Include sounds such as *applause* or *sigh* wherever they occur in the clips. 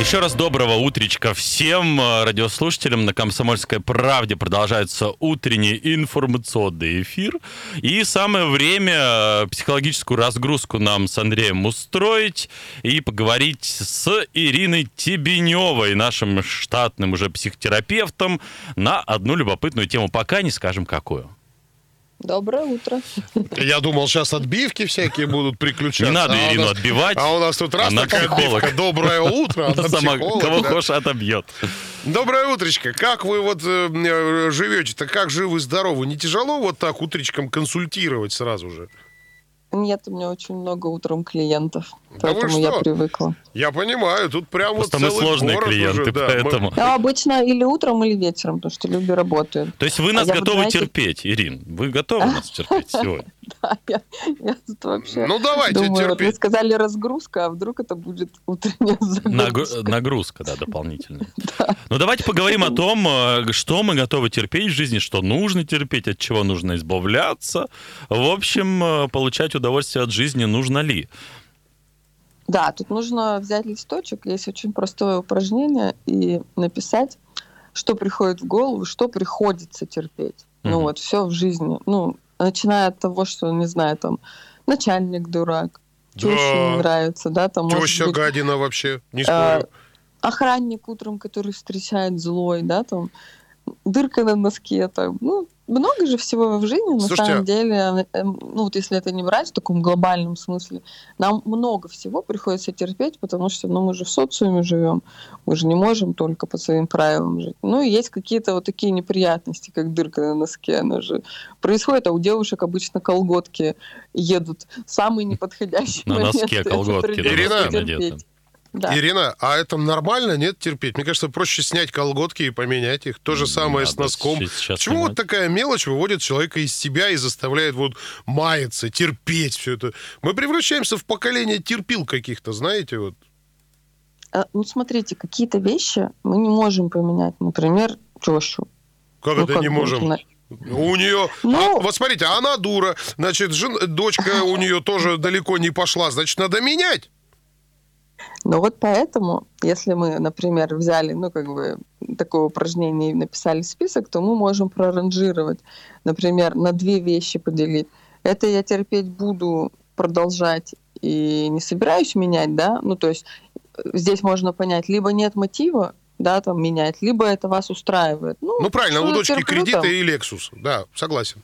Еще раз доброго утречка всем э, радиослушателям на «Комсомольской правде». Продолжается утренний информационный эфир. И самое время э, психологическую разгрузку нам с Андреем устроить и поговорить с Ириной Тебеневой, нашим штатным уже психотерапевтом, на одну любопытную тему. Пока не скажем, какую. Доброе утро. Я думал, сейчас отбивки всякие будут приключаться. Не надо а Ирину нас, отбивать. А у нас тут раз Она такая психолог. отбивка. Доброе утро. Она сама психолог, кого да. хочешь отобьет. Доброе утречко. Как вы вот э, живете-то? Как живы-здоровы? Не тяжело вот так утречком консультировать сразу же? Нет, у меня очень много утром клиентов, Да поэтому я привыкла. Я понимаю, тут прям Просто вот мы сложные город клиенты, уже, да. Мы- поэтому... Я обычно или утром, или вечером, потому что люди работают. То есть вы А нас вот, готовы знаете- терпеть, Ирин? Вы готовы нас *laughs* терпеть сегодня? Да, я, я тут вообще Ну, давайте думаю, вот вы терпеть. сказали разгрузка, а вдруг это будет утренняя *laughs* загрузка. Нагрузка, да, дополнительная. *laughs* Ну, давайте поговорим о том, э, что мы готовы терпеть в жизни, что нужно терпеть, от чего нужно избавляться. В общем, э, получать удовольствие от жизни нужно ли? Да, тут нужно взять листочек, есть очень простое упражнение, и написать, что приходит в голову, что приходится терпеть. Ну Мгм. вот, все в жизни. Ну, начиная от того, что, не знаю, там, начальник дурак, теща Да. не нравится, да, там, Теща быть, гадина вообще, не э, спорю. охранник утром, который встречает злой, да, там, дырка на носке, там, ну, много же всего в жизни, на Слушайте, самом деле, э, ну, вот если это не брать в таком глобальном смысле, нам много всего приходится терпеть, потому что, ну, мы же в социуме живем, мы же не можем только по своим правилам жить. Ну, и есть какие-то вот такие неприятности, как дырка на носке, она же происходит, а у девушек обычно колготки едут в самый неподходящий На носке колготки, придется на носке терпеть. надеты. Да. Ирина, а это нормально, нет, терпеть? Мне кажется, проще снять колготки и поменять их. То же Не самое с носком. Почему понимать. вот такая мелочь выводит человека из себя и заставляет вот маяться, терпеть все это? Мы превращаемся в поколение терпил каких-то, знаете, вот. А, Ну, смотрите, какие-то вещи мы не можем поменять. Например, тещу. Как Ну, это как не можем? на- У нее, Ну- а, вот смотрите, она дура, значит, жен- дочка у нее тоже далеко не пошла, значит, надо менять. Но вот поэтому, если мы, например, взяли, ну, как бы, такое упражнение и написали список, то мы можем проранжировать, например, на две вещи поделить. Это я терпеть буду, продолжать и не собираюсь менять, да, ну, то есть э, здесь можно понять, либо нет мотива, да, там, менять, либо это вас устраивает. Ну, правильно, что у дочки терплю кредиты там? и Лексус. Да, согласен.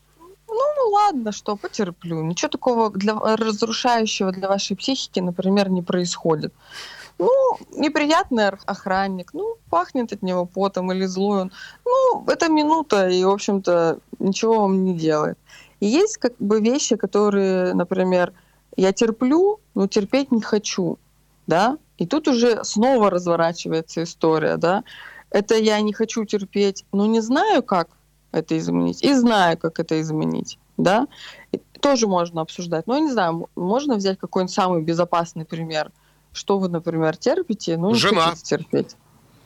Ладно, что, потерплю. Ничего такого для разрушающего для вашей психики, например, не происходит. Ну, неприятный охранник, ну, пахнет от него потом или злой он. Ну, это минута, и, в общем-то, ничего вам не делает. И есть как бы вещи, которые, например, я терплю, но терпеть не хочу, да, и тут уже снова разворачивается история, да. Это я не хочу терпеть, но не знаю, как это изменить, и знаю, как это изменить, да. Тоже можно обсуждать. Но я не знаю, можно взять какой-нибудь самый безопасный пример. Что вы, например, терпите, ну Жена. терпеть.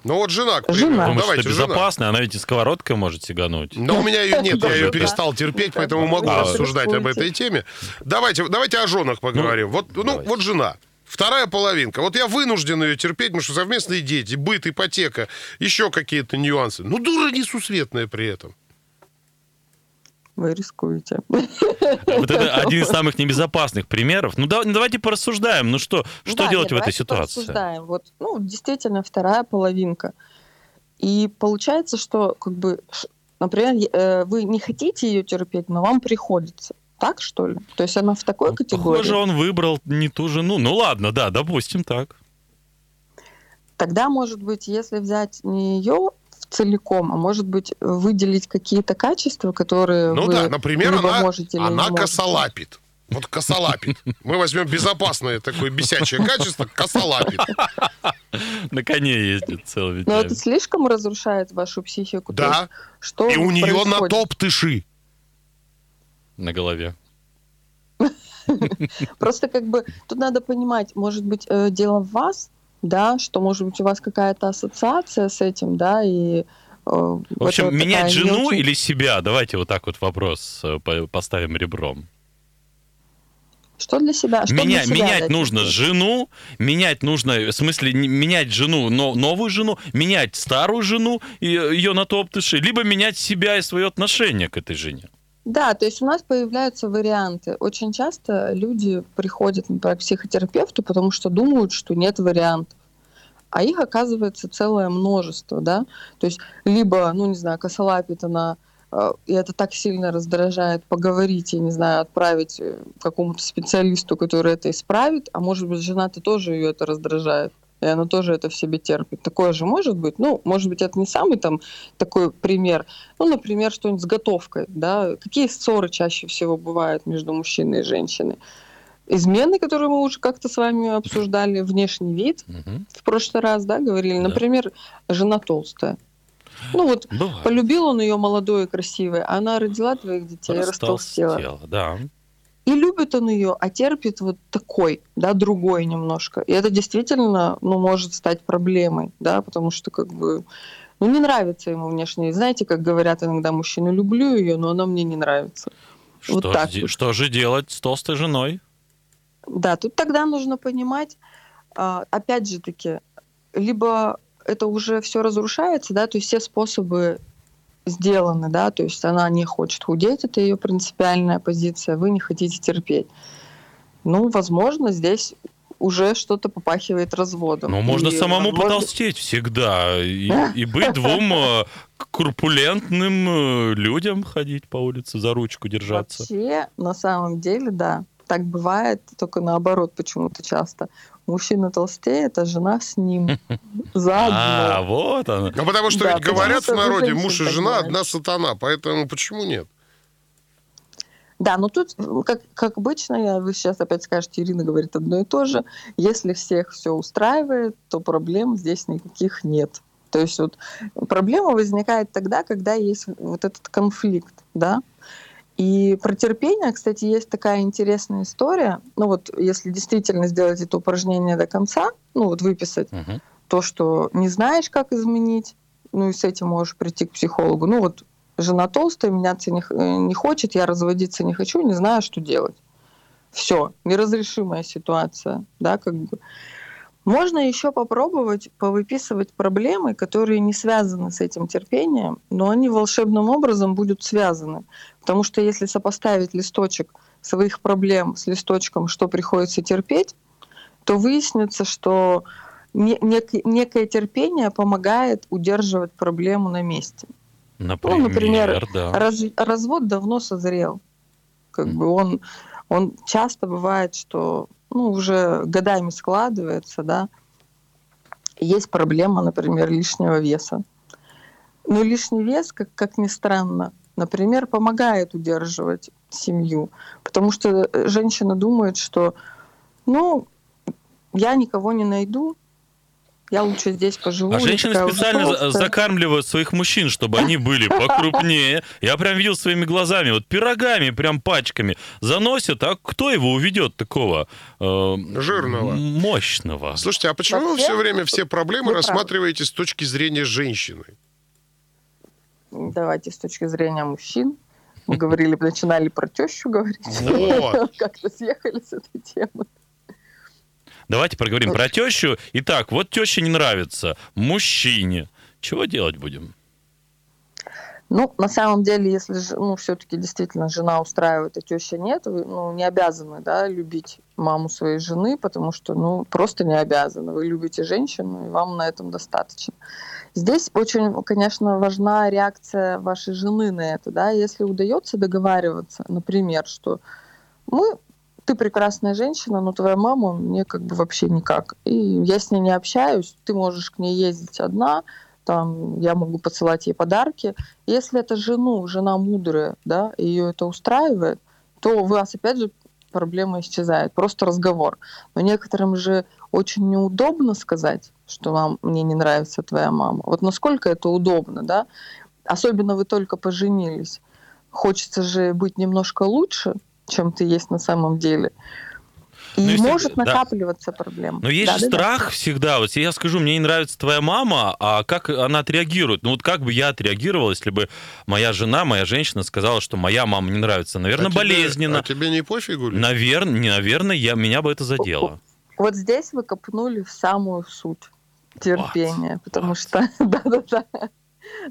Ну, вот жена, к Жена. Думаешь, Давайте, что жена. безопасно? Она ведь и сковородкой может сигануть. Но у меня ее нет, я ее перестал терпеть, поэтому могу рассуждать об этой теме. Давайте, давайте о женах поговорим. вот, ну, вот жена. Вторая половинка. Вот я вынужден ее терпеть, потому что совместные дети, быт, ипотека, еще какие-то нюансы. Ну, дура несусветная при этом. Вы рискуете. Вот это *laughs* один из самых небезопасных примеров. Ну, да- ну, давайте порассуждаем. Ну что, что Да, делать нет, в этой ситуации? порассуждаем. Вот, ну, действительно, вторая половинка. И получается, что, как бы, например, э, вы не хотите ее терпеть, но вам приходится. Так, что ли? То есть она в такой Ну, категории? Похоже, он выбрал не ту жену. Ну ладно, да, допустим так. Тогда, может быть, если взять не ее целиком, а может быть, выделить какие-то качества, которые Ну вы да, например, либо она, можете или она косолапит. Вот косолапит. Мы возьмем безопасное такое бесячее качество, косолапит. На коне ездит целыми Но днями. это слишком разрушает вашу психику. Да. есть, что И у нее на топ тыши. На голове. *laughs* Просто как бы тут надо понимать, может быть, э, дело в вас, да, что, может быть, у вас какая-то ассоциация с этим, да, и... Э, в общем, вот менять жену очень... или себя? Давайте вот так вот вопрос э, поставим ребром. Что для себя? Что Меня, для себя менять дать? нужно жену, менять нужно, в смысле, менять жену, но новую жену, менять старую жену, ее на топтыши, либо менять себя и свое отношение к этой жене. Да, то есть у нас появляются варианты. Очень часто люди приходят, например, к психотерапевту, потому что думают, что нет вариантов. А их оказывается целое множество, да. То есть либо, ну не знаю, косолапит она, э, и это так сильно раздражает, поговорить, я не знаю, отправить э, какому-то специалисту, который это исправит, а может быть, жена-то тоже ее это раздражает и она тоже это в себе терпит. Такое же может быть. Ну, может быть, это не самый там такой пример. Ну, например, что-нибудь с готовкой, да. Какие ссоры чаще всего бывают между мужчиной и женщиной? Измены, которые мы уже как-то с вами обсуждали, внешний вид угу. в прошлый раз, да, говорили. Да. Например, жена толстая. Ну вот, Бывает. полюбил он ее молодой и красивой, а она родила твоих детей и растолстела. Да. И любит он ее, а терпит вот такой, да, другой немножко. И это действительно, ну, может стать проблемой, да, потому что как бы, ну, не нравится ему внешне. Знаете, как говорят иногда мужчины, люблю ее, но она мне не нравится. Что, вот так вот. что же делать с толстой женой? Да, тут тогда нужно понимать, а, опять же таки, либо это уже все разрушается, да, то есть все способы сделаны, да, то есть она не хочет худеть, это ее принципиальная позиция, вы не хотите терпеть. Ну, возможно, здесь уже что-то попахивает разводом. Но можно и, самому возможно... потолстеть всегда и, и быть *laughs* двум э, корпулентным э, людям ходить по улице, за ручку держаться. Вообще, на самом деле, да. Так бывает, только наоборот почему-то часто мужчина толстеет, а жена с ним. *laughs* Заодно. А, вот она. Ну, потому что да, ведь говорят в народе, муж и жена одна сатана, поэтому почему нет? Да, но тут, как, как обычно, я, вы сейчас опять скажете, Ирина говорит одно и то же. Если всех все устраивает, то проблем здесь никаких нет. То есть вот проблема возникает тогда, когда есть вот этот конфликт, да, и про терпение, кстати, есть такая интересная история. Ну вот, если действительно сделать это упражнение до конца, ну вот выписать угу. то, что не знаешь, как изменить, ну и с этим можешь прийти к психологу. Ну вот, жена толстая, меняться не, э, не хочет, я разводиться не хочу, не знаю, что делать. Все, неразрешимая ситуация, да, как бы. Можно еще попробовать повыписывать проблемы, которые не связаны с этим терпением, но они волшебным образом будут связаны. Потому что если сопоставить листочек своих проблем с листочком, что приходится терпеть, то выяснится, что некое терпение помогает удерживать проблему на месте. Например, ну, например да. раз, развод давно созрел. Как mm. бы он, он часто бывает, что ну, уже годами складывается, да, есть проблема, например, лишнего веса. Но лишний вес, как, как ни странно, например, помогает удерживать семью, потому что женщина думает, что, ну, я никого не найду, я лучше здесь поживу. А женщины специально толстая. закармливают своих мужчин, чтобы они были *laughs* покрупнее. Я прям видел своими глазами, вот пирогами, прям пачками заносят, а кто его уведет такого э, жирного, мощного? Слушайте, а почему вы все время все проблемы рассматриваете с точки зрения женщины? Давайте с точки зрения мужчин. Мы говорили, начинали про тещу говорить. *laughs* Как-то съехали с этой темы. Давайте поговорим про тещу. Итак, вот теща не нравится мужчине. Чего делать будем? Ну, на самом деле, если ну, все-таки действительно жена устраивает, а теща нет, вы ну, не обязаны да, любить маму своей жены, потому что ну, просто не обязаны. Вы любите женщину, и вам на этом достаточно. Здесь очень, конечно, важна реакция вашей жены на это. Да? Если удается договариваться, например, что мы ты прекрасная женщина, но твоя мама мне как бы вообще никак. И я с ней не общаюсь, ты можешь к ней ездить одна, там, я могу посылать ей подарки. Если это жену, жена мудрая, да, ее это устраивает, то у вас опять же проблема исчезает, просто разговор. Но некоторым же очень неудобно сказать, что вам мне не нравится твоя мама. Вот насколько это удобно, да? Особенно вы только поженились. Хочется же быть немножко лучше, чем ты есть на самом деле. И Ну, если- может да. накапливаться проблема. Но есть же Да-да-да. страх всегда. Вот я скажу, мне не нравится твоя мама, а как она отреагирует? Ну вот как бы я отреагировал, если бы моя жена, моя женщина сказала, что моя мама не нравится? Наверное, А тебе- болезненно. А тебе не пофигу? ли? Наверное, не, наверное, я, меня бы это задело. Вот здесь вы копнули в самую суть терпения, потому что, *laughs* да-да-да.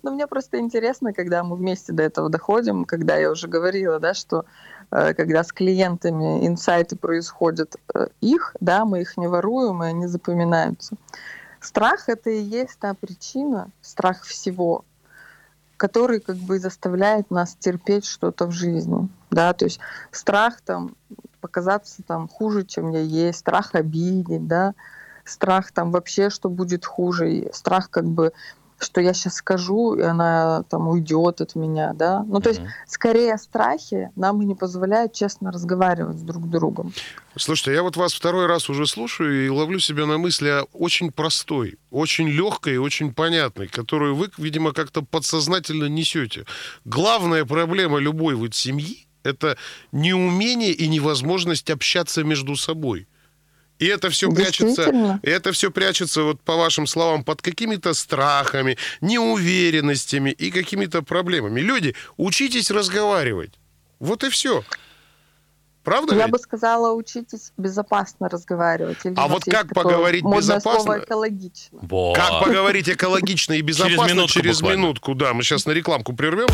Но мне просто интересно, когда мы вместе до этого доходим, когда я уже говорила, да, что когда с клиентами инсайты происходят э, их, да, мы их не воруем, и они запоминаются. Страх — это и есть та причина, страх всего, который как бы заставляет нас терпеть что-то в жизни, да, то есть страх там показаться там хуже, чем я есть, страх обидеть, да, страх там вообще, что будет хуже, страх как бы, что я сейчас скажу, и она там уйдет от меня, да. Ну, то есть, Мгм. скорее страхи нам и не позволяют честно разговаривать с друг с другом. Слушайте, я вот вас второй раз уже слушаю и ловлю себя на мысли о очень простой, очень легкой и очень понятной, которую вы, видимо, как-то подсознательно несете. Главная проблема любой вот семьи – это неумение и невозможность общаться между собой. И это все прячется, это все прячется, вот по вашим словам, под какими-то страхами, неуверенностями и какими-то проблемами. Люди, учитесь разговаривать. Вот и все. Правда Я ведь? бы сказала, учитесь безопасно разговаривать. Или А вот как такое поговорить безопасно? слово экологично. Во. Как поговорить экологично и безопасно минутку через буквально. минутку? Да, мы сейчас на рекламку прервемся.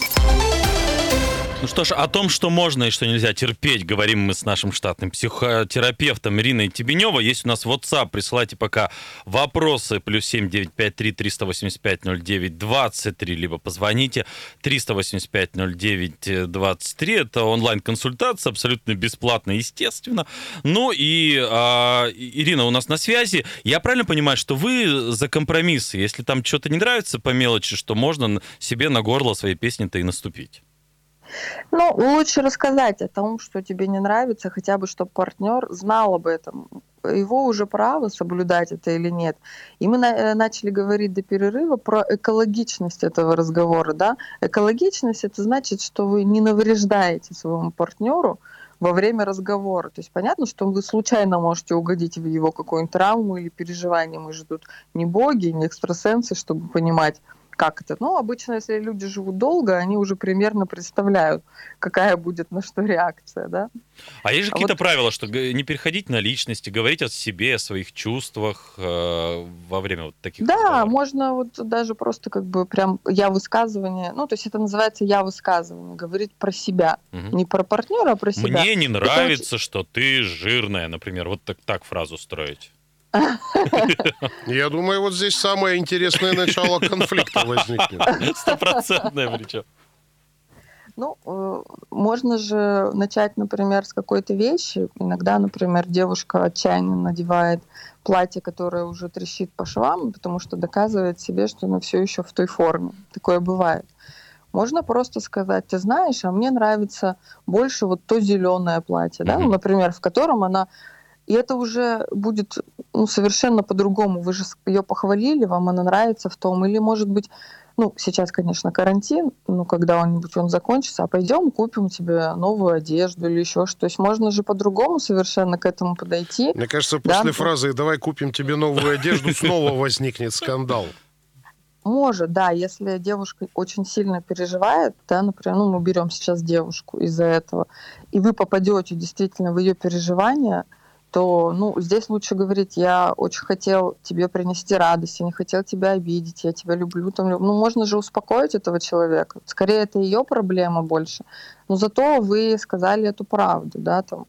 Ну что ж, о том, что можно и что нельзя терпеть, говорим мы с нашим штатным психотерапевтом Ириной Тебенева. Есть у нас WhatsApp, присылайте пока вопросы, плюс 7953 385 09 23, либо позвоните 385 09 23. Это онлайн-консультация, абсолютно бесплатно, естественно. Ну и а, Ирина у нас на связи. Я правильно понимаю, что вы за компромиссы? Если там что-то не нравится по мелочи, что можно себе на горло своей песни-то и наступить? Ну, лучше рассказать о том, что тебе не нравится, хотя бы, чтобы партнер знал об этом. Его уже право соблюдать это или нет. И мы на- э, начали говорить до перерыва про экологичность этого разговора. Да? Экологичность это значит, что вы не навреждаете своему партнеру во время разговора. То есть понятно, что вы случайно можете угодить в его какую-нибудь травму или переживание. Мы же тут не боги, не экстрасенсы, чтобы понимать, как это. Но обычно, если люди живут долго, они уже примерно представляют, какая будет на что реакция, да. А есть же А какие-то вот- правила, что не переходить на личности, говорить о себе, о своих чувствах э, во время вот таких Да, разговоров? можно вот даже просто как бы прям я высказывание, ну то есть это называется я высказывание, говорить про себя, Мгм. не про партнера, а про себя. Мне не нравится, что ты жирная, например. Вот так, так фразу строить. Я думаю, вот здесь самое интересное начало конфликта возникнет. Стопроцентная причем. Ну, э, можно же начать, например, с какой-то вещи. Иногда, например, девушка отчаянно надевает платье, которое уже трещит по швам, потому что доказывает себе, что она все еще в той форме. Такое бывает. Можно просто сказать, ты знаешь, а мне нравится больше вот то зеленое платье, да, ну, например, в котором она и это уже будет ну, совершенно по-другому. Вы же ее похвалили, вам она нравится в том. Или, может быть, ну, сейчас, конечно, карантин, ну, когда-нибудь он закончится, а пойдем купим тебе новую одежду или еще что. То есть можно же по-другому совершенно к этому подойти. Мне кажется, Да, после ну- фразы «давай купим тебе новую одежду» *laughs* снова возникнет скандал. Может, да, если девушка очень сильно переживает, да, например, ну, мы берем сейчас девушку из-за этого, и вы попадете действительно в ее переживания, то, ну, здесь лучше говорить, я очень хотел тебе принести радость, я не хотел тебя обидеть, я тебя люблю, там, ну, можно же успокоить этого человека. Скорее, это ее проблема больше. Но зато вы сказали эту правду, да, там.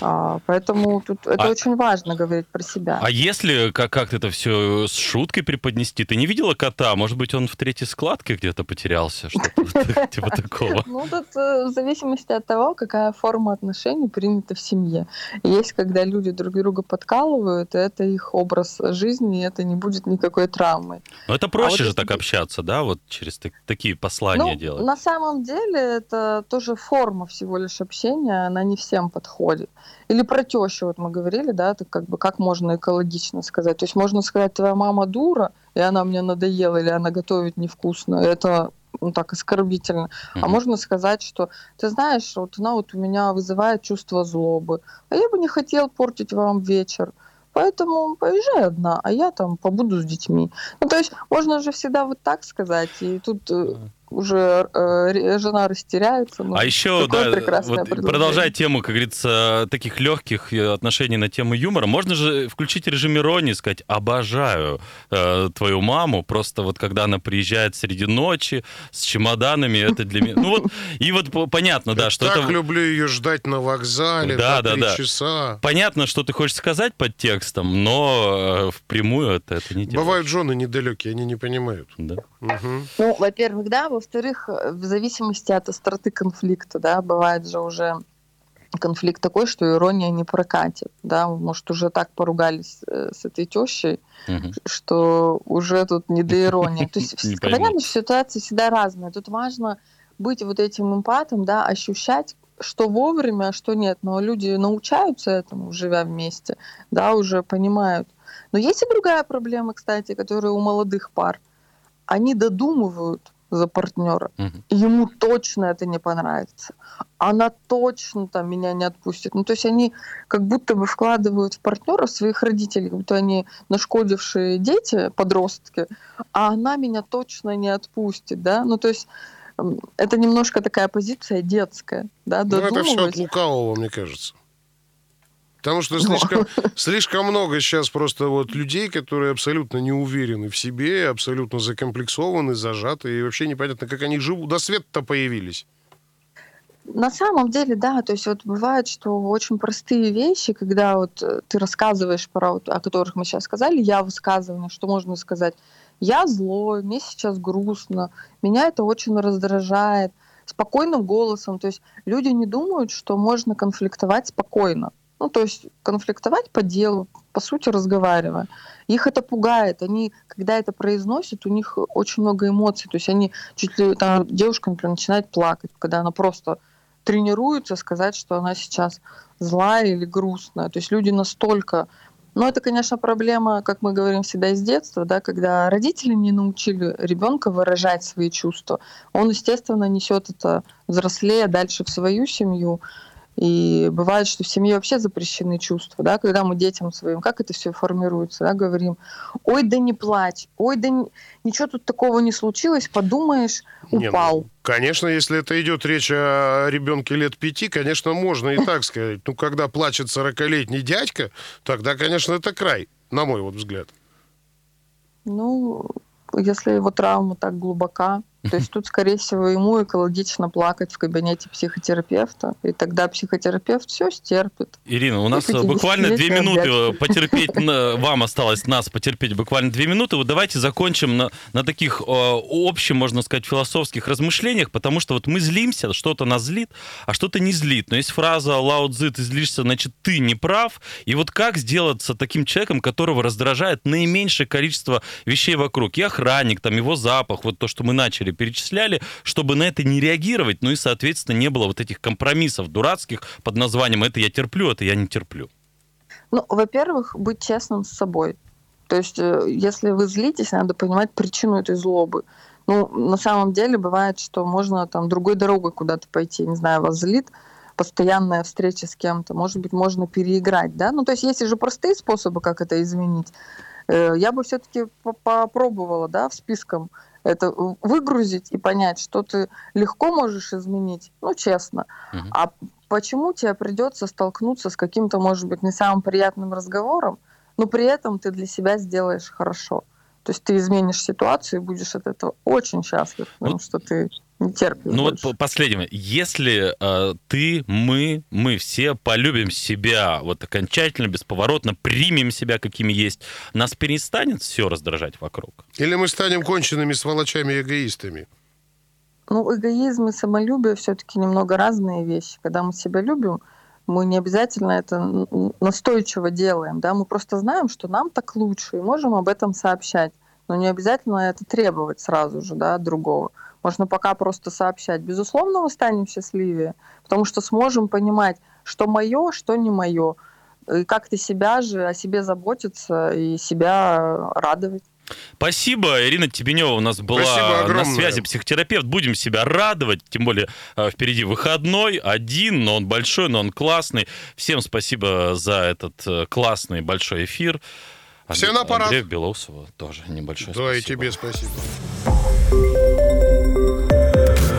А, поэтому тут это А- очень важно говорить про себя. А если как- как-то это все с шуткой преподнести? Ты не видела кота? Может быть, он в третьей складке где-то потерялся? Что-то *laughs* типа такого. Ну, тут э, в зависимости от того, какая форма отношений принята в семье. Есть, когда люди друг друга подкалывают, это их образ жизни, и это не будет никакой травмой. Но это проще вот же так общаться, да? Вот через так- такие послания ну, делать. на самом деле это тоже форма всего лишь общения, она не всем подходит. Или про тещу, вот мы говорили, да, это как бы как можно экологично сказать. То есть можно сказать, твоя мама дура, и она мне надоела, или она готовит невкусно. Это ну, так оскорбительно. Mm-hmm. А можно сказать, что ты знаешь, вот она вот у меня вызывает чувство злобы, а я бы не хотел портить вам вечер. Поэтому поезжай одна, а я там побуду с детьми. Ну, то есть можно же всегда вот так сказать, и тут э, уже э, жена растеряется. Ну, а еще, да, вот продолжая тему, как говорится, таких легких э, отношений на тему юмора, можно же включить режим иронии, сказать, обожаю э, твою маму, просто вот когда она приезжает среди ночи с чемоданами, это для меня... Ну вот, и вот понятно, да, что так это... люблю ее ждать на вокзале да, да, да. часа. Понятно, что ты хочешь сказать под текстом, но э, впрямую это, это не делаешь. Бывают жены недалекие, они не понимают. Да. Угу. Ну, во-первых, да, во-вторых, э, в зависимости от остроты конфликта, да, бывает же уже конфликт такой, что ирония не прокатит, да, может, уже так поругались э, с этой тещей, угу. что уже тут не до иронии. То есть, понятно, что ситуация всегда разная. Тут важно быть вот этим эмпатом, да, ощущать, что вовремя, а что нет. Но люди научаются этому, живя вместе, да, уже понимают. Но есть и другая проблема, кстати, которая у молодых пар. Они додумывают, за партнера. Угу. Ему точно это не понравится. Она точно там меня не отпустит. Ну, то есть они как будто бы вкладывают в партнера своих родителей, как будто они нашкодившие дети, подростки, а она меня точно не отпустит, да. Ну, то есть это немножко такая позиция детская, да, Ну, это все от лукавого, мне кажется. Потому что слишком, слишком много сейчас просто вот людей, которые абсолютно не уверены в себе, абсолютно закомплексованы, зажаты, и вообще непонятно, как они живут, до света-то появились. На самом деле, да, то есть вот бывает, что очень простые вещи, когда вот э, ты рассказываешь про, вот, о которых мы сейчас сказали, я высказывание, что можно сказать, я злой, мне сейчас грустно, меня это очень раздражает, спокойным голосом, то есть люди не думают, что можно конфликтовать спокойно. Ну, то есть конфликтовать по делу, по сути, разговаривая. Их это пугает. Они, когда это произносят, у них очень много эмоций. То есть они чуть ли, там, девушка, например, начинает плакать, когда она просто тренируется сказать, что она сейчас злая или грустная. То есть люди настолько... Ну, это, конечно, проблема, как мы говорим всегда из детства, да, когда родители не научили ребенка выражать свои чувства. Он, естественно, несет это взрослее дальше в свою семью. И бывает, что в семье вообще запрещены чувства, да, когда мы детям своим, как это все формируется, да, говорим, ой, да не плачь, ой, да не... ничего тут такого не случилось, подумаешь, упал. Не, ну, конечно, если это идет речь о ребенке лет пяти, конечно, можно и так сказать. Ну, когда плачет 40-летний дядька, тогда, конечно, это край, на мой вот взгляд. Ну, если его травма так глубока, то есть тут, скорее всего, ему экологично плакать в кабинете психотерапевта, и тогда психотерапевт все стерпит. Ирина, у нас буквально две минуты потерпеть, вам осталось нас потерпеть буквально две минуты. Вот давайте закончим на, на таких общих, можно сказать, философских размышлениях, потому что вот мы злимся, что-то нас злит, а что-то не злит. Но есть фраза «Лао Цзи, ты злишься, значит, ты не прав». И вот как сделаться таким человеком, которого раздражает наименьшее количество вещей вокруг? И охранник, там, его запах, вот то, что мы начали перечисляли, перечисляли, чтобы на это не реагировать, ну и, соответственно, не было вот этих компромиссов дурацких под названием «это я терплю, это я не терплю». Ну, во-первых, быть честным с собой. То есть, э, если вы злитесь, надо понимать причину этой злобы. Ну, на самом деле бывает, что можно там другой дорогой куда-то пойти, не знаю, вас злит, постоянная встреча с кем-то, может быть, можно переиграть, да? Ну, то есть есть же простые способы, как это изменить. Э, я бы все-таки попробовала, да, в списком это выгрузить и понять, что ты легко можешь изменить, ну, честно. Угу. А почему тебе придется столкнуться с каким-то, может быть, не самым приятным разговором, но при этом ты для себя сделаешь хорошо. То есть ты изменишь ситуацию и будешь от этого очень счастлив, потому что ты не терпишь. Ну больше. вот последнее. Если э, ты, мы, мы все полюбим себя вот окончательно, бесповоротно, примем себя, какими есть, нас перестанет все раздражать вокруг? Или мы станем конченными сволочами и эгоистами? Ну, эгоизм и самолюбие все-таки немного разные вещи. Когда мы себя любим, мы не обязательно это настойчиво делаем, да, мы просто знаем, что нам так лучше, и можем об этом сообщать, но не обязательно это требовать сразу же, да, от другого. Можно пока просто сообщать. Безусловно, мы станем счастливее, потому что сможем понимать, что мое, что не мое. И как-то себя же, о себе заботиться и себя радовать. Спасибо. Ирина Тебенева у нас была на связи, психотерапевт. Будем себя радовать, тем более э, впереди выходной, один, но он большой, но он классный. Всем спасибо за этот э, классный большой эфир. Всем на парад. Андрею Белоусову тоже небольшое да, спасибо. Да, и тебе спасибо.